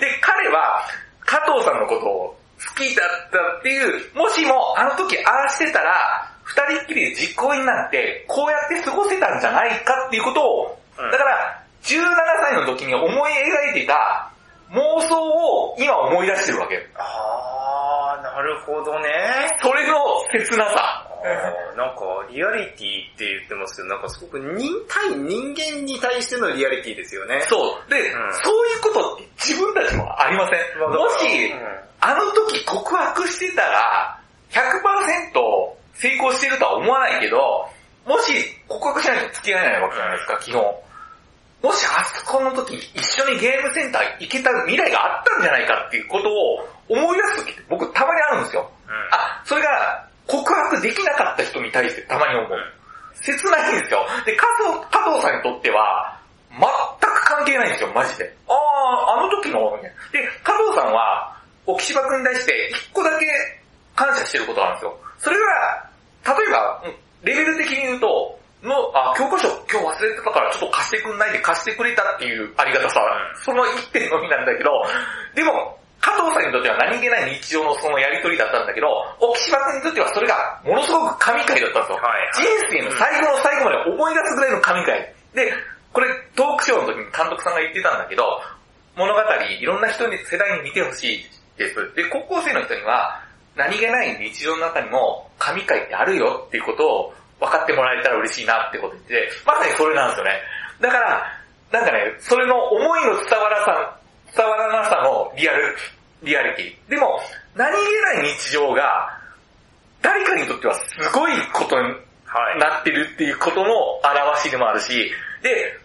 で、彼は加藤さんのことを好きだったっていう、もしもあの時ああしてたら、二人っきりで実行委になって、こうやって過ごせたんじゃないかっていうことを、うんだから、17歳の時に思い描いていた妄想を今思い出してるわけ。ああ、なるほどね。それの切なさ。なんか、リアリティって言ってますけど、なんかすごく人対人間に対してのリアリティですよね。そう。で、うんそういうことって自分たちもありません。もし、あの時告白してたら、100%成功してるとは思わないけど、もし告白しないと付き合えないわけじゃないですか、基本。もしあそこの時一緒にゲームセンター行けた未来があったんじゃないかっていうことを思い出す時って僕たまにあるんですよ。うんあ、それが告白できなかった人に対してたまに思う。切ないんですよ。で、加藤加藤さんにとっては、全く関係ないんですよ、マジで。ああ、あの時の、ね、で、加藤さんは、沖芝くんに対して一個だけ感謝してることがあるんですよ。それが、例えば、うんレベル的に言うと、の、あ、教科書今日忘れてたからちょっと貸してくんない？で貸してくれたっていうありがたさ、その一点のみなんだけど、でも、加藤さんにとっては何気ない日常のそのやりとりだったんだけど、沖島くんにとってはそれがものすごく神回だったんですよ。はい人生の最後の最後まで思い出すぐらいの神回。で、これトークショーの時に監督さんが言ってたんだけど、物語いろんな人に、世代に見てほしいです。で、高校生の人には何気ない日常の中にも神回ってあるよっていうことを分かってもらえたら嬉しいなってこと言ってて、まさにそれなんですよね。だから、なんかね、それの思いの伝わらさ、伝わらなさのリアル、リアリティ。でも、何気ない日常が、誰かにとってはすごいことにはい。なってるっていうことの表しでもあるし、で、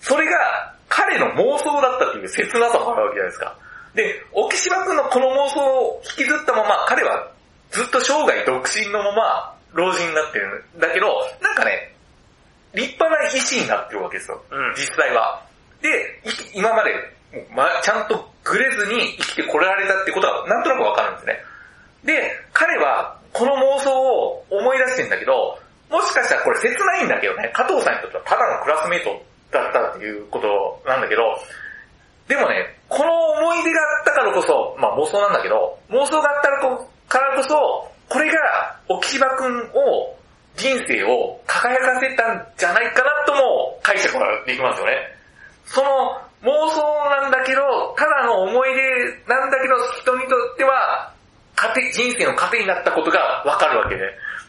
それが彼の妄想だったっていう切なさもあるわけじゃないですか。で、沖島くんのこの妄想を引きずったまま、彼はずっと生涯独身のまま老人になってるんだけど、なんかね、立派な医師になってるわけですよ。うん実際は。で、い今まで、ま、ちゃんとグレずに生きてこられたってことがなんとなくわかるんですね。で、彼はこの妄想を思い出してんだけど、もしかしたらこれ切ないんだけどね、加藤さんにとってはただのクラスメイトだったっていうことなんだけど、でもね、この思い出があったからこそ、まあ妄想なんだけど、妄想があったからこそ、これが沖島くんを、人生を輝かせたんじゃないかなとも解釈ができますよね。その妄想なんだけど、ただの思い出なんだけど、人にとっては、糧、人生の糧になったことがわかるわけで。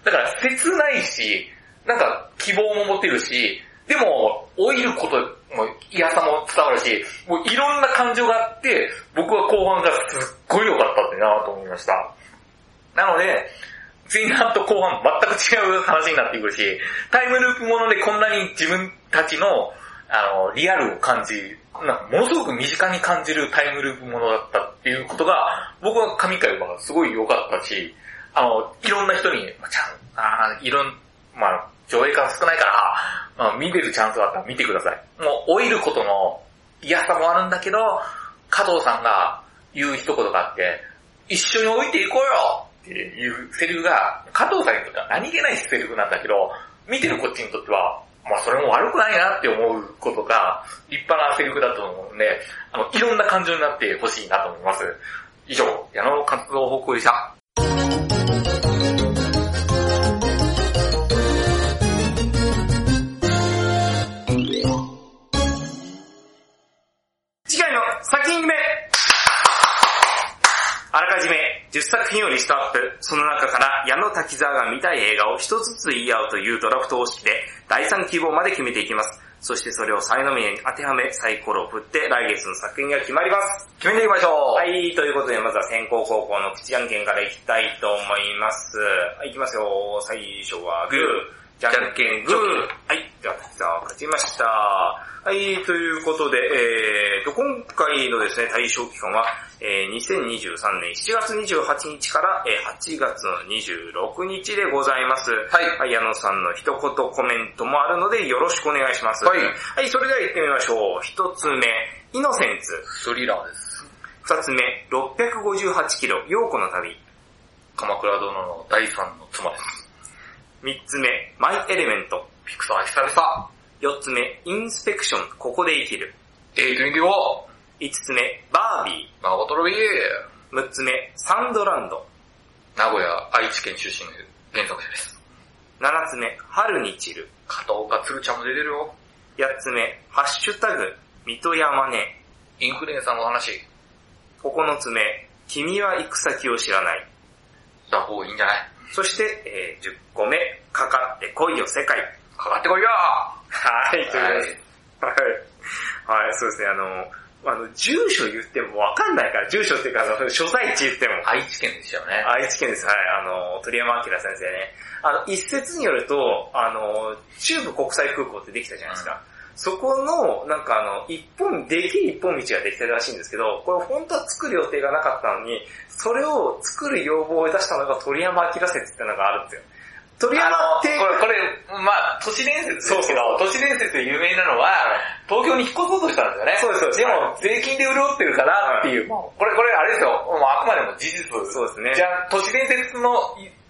だから切ないし、なんか希望も持てるし、でも、老いることも嫌さも伝わるし、もういろんな感情があって、僕は後半がすっごい良かったってなと思いました。なので、前半と後半全く違う話になってくるし、タイムループものでこんなに自分たちの、あの、リアルを感じ、なんかものすごく身近に感じるタイムループものだったっていうことが、僕は神回はすごい良かったし、あの、いろんな人に、まあちゃん、あーいろん、まあ上映感少ないから、まあ、見れるチャンスがあったら見てください。もう老いることの嫌さもあるんだけど、加藤さんが言う一言があって、一緒に置いていこうよっていうセリフが、加藤さんにとっては何気ないセリフなんだけど、見てるこっちにとっては、まあそれも悪くないなって思うことが立派なセリフだと思うんで、あの、いろんな感情になってほしいなと思います。以上、矢野活動報告でした。10作品をリストアップ。その中から矢野滝沢が見たい映画を一つずつ言い合うというドラフト方式で第3希望まで決めていきます。そしてそれをサイノミネに当てはめサイコロを振って来月の作品が決まります。決めていきましょう。はい、ということでまずは先行高校の口じゃんけんからいきたいと思います。はい、いきますよ。最初はグー。じゃんけんグー。はい、では滝沢勝ちました。はい、ということで、えーと、今回のですね、対象期間は、えー2023年7月28日から、えー8月の26日でございます。はいはい、矢野さんの一言コメントもあるのでよろしくお願いします。はいはい、それでは行ってみましょう。一つ目、イノセンツ。スリラーです。二つ目、658キロ、陽子の旅。鎌倉殿の第三の妻です。三つ目、マイエレメント。ピクサー久々。四つ目、インスペクション、ここで生きる。A24、五つ目、バービマゴトロビー、ー。六つ目、サンドランド。名古屋、愛知県出身の原作者です。七つ目、春に散る。加藤かつるちゃんも出てるよ。八つ目、ハッシュタグ、水戸山根。インフルエンサーの話、九つ目、君は行く先を知らない。した方がいいんじゃない？そして、えー、十個目、かかってこいよ世界。かかってこいよはい、ということではい。はい、そうですね、あの、あの、住所言ってもわかんないから、住所っていうか、あの、所在地言っても。愛知県ですよね。愛知県です。はい。あの、鳥山明先生ね。あの、一説によると、あの、中部国際空港ってできたじゃないですか。そこの、なんかあの、一本、できる一本道ができたらしいんですけど、これ本当は作る予定がなかったのに、それを作る要望を出したのが鳥山明説ってのがあるんですよ。鳥山って、これ、これ、まあ都市伝説ですけど、都市伝説で有名なのは、東京に引っ越そうとしたんですよね。そうですそうです。でも、税金で潤ってるからっていう、これ、これあれですよ、もうあくまでも事実。そうですね。じゃあ、都市伝説の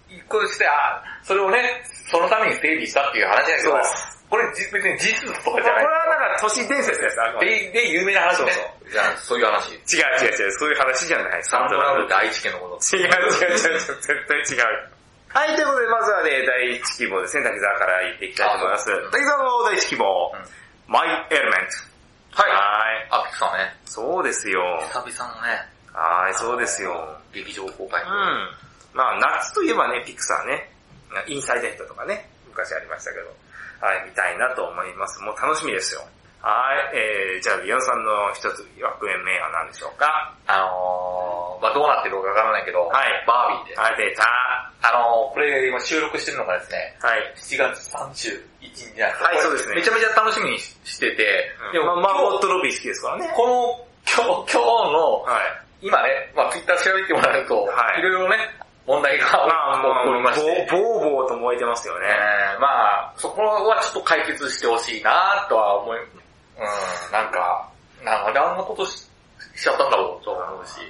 一個として、あ、それをね、そのために整備したっていう話だけどこれじ別に事実とかじゃない。はなんか都市伝説です、でで、で、有名な話ね。そうじゃあ、そういう話。違う違う違う、そういう話じゃない。サンドラウンって愛知県のこと。違う違う違う絶対違う。はい、ということで、まずはね、第一希望ですね、滝沢から言っていきたいと思います。滝沢の第一希望、うんマイエレメント。はい。はい。あ、ピクさんね。そうですよ。久々のね。はい、そうですよ。劇場公開うん。。まあ、夏といえばね、ピクサーね、インサイドヘッドとかね、昔ありましたけど、はい、見たいなと思います。もう楽しみですよ。はい、えー、じゃあ、ビヨンさんの一つ枠名は何でしょうか？あのー、まあどうなってるかわからないけど、はいバービーです。はい、出た。あのー、これ今収録してるのがですね、はい。7月31日ないですか。はいそうですねめちゃめちゃ楽しみにししてて、でも、まあ、マーゴットロビー好きですからね。この、今日、今日の、はい。今ね、まあツイッター調べてもらうと、はいいろいろね、問題が起こりまして、ぼぼーぼーと燃えてますよね。えーまあそこはちょっと解決してほしいなとは思い、うん、なんか、なんであんなことししちゃったんだろうと思うし、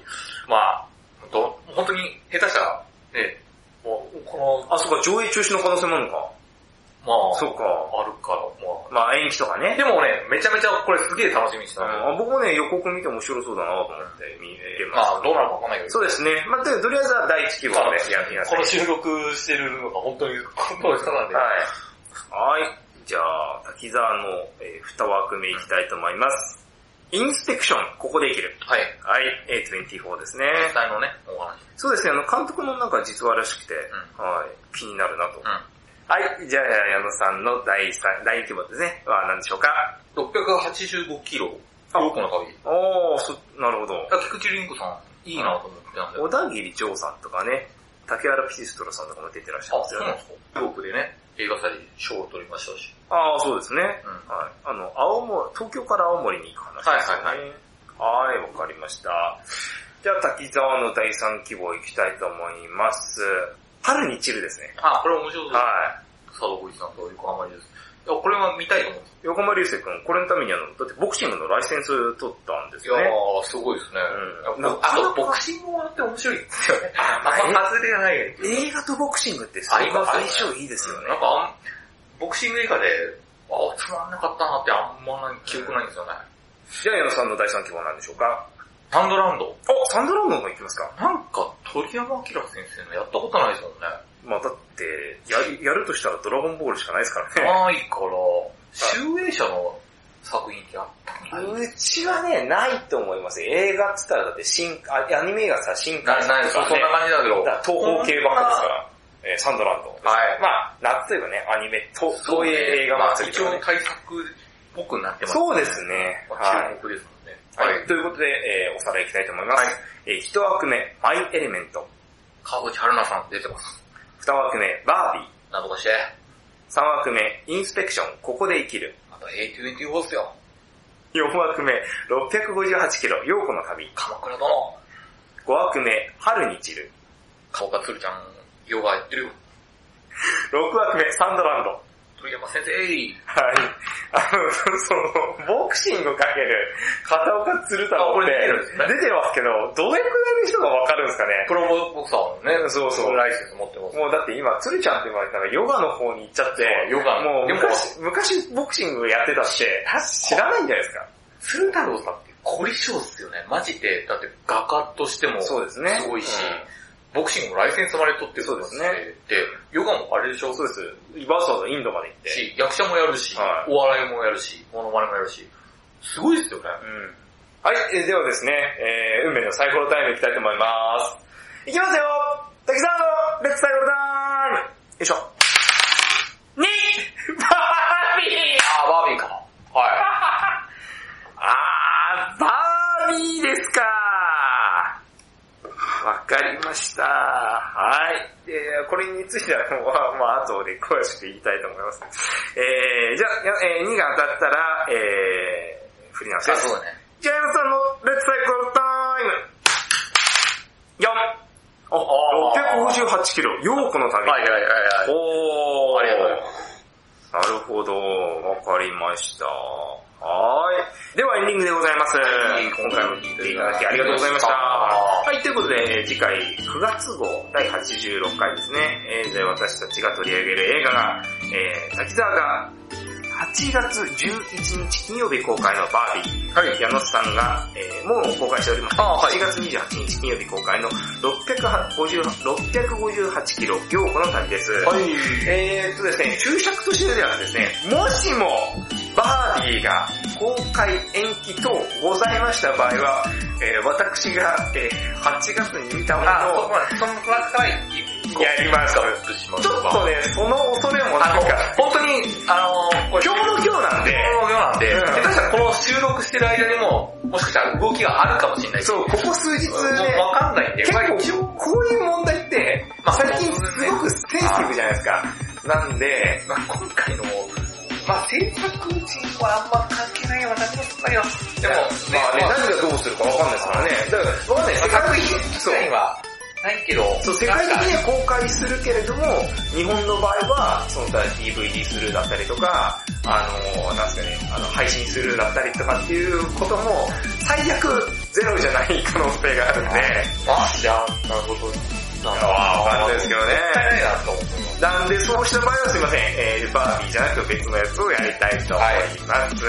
まあ、本当に下手したら、ね、もう、この、あ、そっか、上映中止の可能性もあるのか。まあ、そっか。あるから、ままあ、延期とかあ。ね。でもね、めちゃめちゃこれすげえ楽しみにしてたの、あ僕もね、予告見て面白そうだなと思って見れままあ、どうなるかわかんないけど。す。そうですね。まあ、ととりあえずは第一希望でやってみなさい。この収録してるのが本当に、本当にそうなんで。はい。はい。じゃあ、滝沢の、えー、二枠目いきたいと思います。インスペクション、ここで生きる。はい。はい、A24 ですね。実際のね、お話。そうですね、あの、監督のなんか実話らしくて、うはい、気になるなと。うん。はい、じゃあ、矢野さんの第三、第2規模ですね。は何でしょうか685キロ。あローコの旅。おー、そ、なるほど。菊池凛子さん、いいなと思ってたんで。小田切丈さんとかね、竹原ピシストラさんとかも出てらっしゃるんあ、ですよねそうなんで。すかでね、映画祭賞を取りましたし。ああ、そうですね。うんはい。あの、青森、東京から青森に行く話ですよね。はいはい、わかりました。じゃあ、滝沢の第3希望行きたいと思います。春に散るですね。あ、これ面白そうです。はい。佐藤浩市さんと横浜流です。いや、これは見たいと思うんです横浜流星君、これのためにあの、だってボクシングのライセンス取ったんですよね。いやー、すごいですね。うんあと、ボクシングもあって面白いですよね。あんま外れがない。映画とボクシングってすごい相性いいですよね。なんかボクシング映画で、あ、つまんなかったなってあんま記憶ないんですよね。じゃあ、矢野さんの第3希望なんでしょうか？サンドランド？お、サンドランドも行きますか？なんか、鳥山明先生のやったことないですもんね。まあだって、やる、やるとしたらドラゴンボールしかないですからね。ないから、集英社の作品ってあったうちはね、ないと思います。映画っつったらだって新、あアニメがさ、新ない、ない、そんな感じだけど。だ東方系ばっかですから、えーサンドランド。はいまあ、夏といえばね、アニメ、とそう東映映画祭りねまあ一応対策っぽくなってますそうですね。まはあ注目ですね。い。はい。ということで、えーおさらいいきたいと思います。はいえー一枠目、マイエレメント。川口春奈さん出てます。二枠目、バービー。なんとかして。三枠目、インスペクション、ここで生きる。あと A24 っすよ。四枠目、658キロ、陽子の旅。鎌倉殿。五枠目、春に散る。顔がつるちゃん、ヨガやってるよ。六枠目、サンドランド。鳥山先生。はい。あの、その、ボクシングかける片岡鶴太郎ってれ出てるんですね出てますけど、どれくらいの人がわかるんですかね？プロボクサーのね、そうそうライセンス持ってます。もうだって今、鶴ちゃんって言われたらヨガの方に行っちゃって、ヨガもう昔、昔ボクシングやってたって、知らないんじゃないですか？鶴太郎さんって凝り性っすよね。マジで、だって画家としてもそうですねすごいし、うんボクシングもライセンスまで取ってるそうですねで、ヨガもあれでしょ？そうです。わざわざインドまで行って。し、役者もやるし、はいお笑いもやるし、モノマネもやるし、すごいですよね。うん。はい、えーではですね、えー、運命のサイコロタイムいきたいと思います。いきますよ滝沢のレッツサイコロタイムよいしょ。にバービーあー、バービーか。はい。あー、バービーですかわかりました。はい。えー、これについては、もうまあ、後で詳しく言いたいと思います。えー、じゃあ、えー、2が当たったら、えー、振り直しあ、です。そうだね。ジャイアンさんのレッツサイコロタイム !4! ああ、658キロ、ヨーコの旅。はいはいはいはい。おー。ありがとうございまなるほど、わかりました。はーい。ではエンディングでございます。い今回も聞いていただきありがとうございました。はい、ということで、えー次回9月号第86回ですね。えーで、私たちが取り上げる映画が、えー、滝沢が8月11日金曜日公開のバービー。はい。矢野さんが、えーもう公開しております。あはい7月28日金曜日公開の650 658キロ、行子の旅です。はい。えーっとですね、注釈としてではですね、もしもバービーが公開延期等ございました場合は、えー私が、えー8月に見たものをそのくらいやります。ちょっとね、その恐れもなんか、本当に、あのー、今日の今日なんで、このようなんで、うん。下手したらこの収録してる間にも、もしかしたら動きがあるかもしれない。しそう、ここ数日ね、わかんないんで、結構、こういう問題って、まあ最近すごくセンシティブじゃないですか。なんで、まあ、今回の、まあ、制作陣はあんま関係ないような感じがするんだよ。でも、まあね、まあ何がどうするかわかんないですからね。だから、わかんない。世界作的品自体はないけど、そう、世界的には公開するけれども、日本の場合は、その他 DVD するだったりとか、あの、なんすかね、あの、配信するだったりとかっていうことも、最悪ゼロじゃない可能性があるんで、あ、じゃあ、なるほど。なんかわかんないですけどね。もったいないなと思う。なんで、そうした場合はすいません、えー、バービーじゃなくて別のやつをやりたいと思います。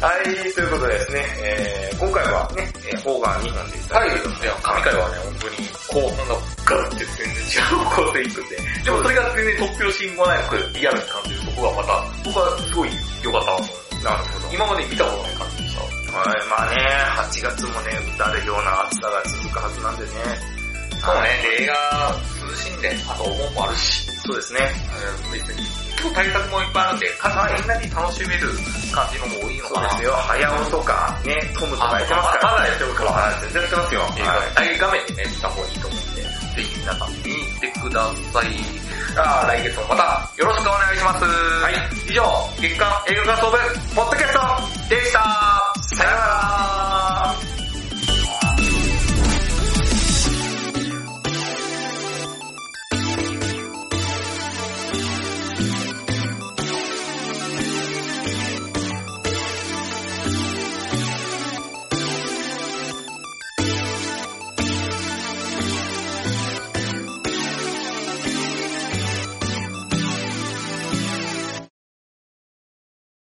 はい、ということでですね、えー、今回はね、えー、方が2本でしたはい。いや、神回はね、本当に、後半がガッて全然違う方向で行くんで、でもそれが全然突拍子もなくリアルに感じるとこがまた、僕はすごい良かったなと思ど。今まで見たことない感じでした。はい、まあね、8月もね、打たれるような暑さが続くはずなんでね。そうね、で映画涼しんで、あとお盆もあるし、そうですね。うん別に、今日対策もいっぱいあるんで、かなりみんなに楽しめる感じのも多いのかな。そうですよ。早尾とか、ね、トムとかやってますから。まだやってるからはい全然やってますよ。映画大画面でね、見た方がいいと思うんで、ぜひ皆さん見に行ってください。あー来月もまたよろしくお願いします。はい。以上、月間映画感想部、ポッドキャストでした。さよなら。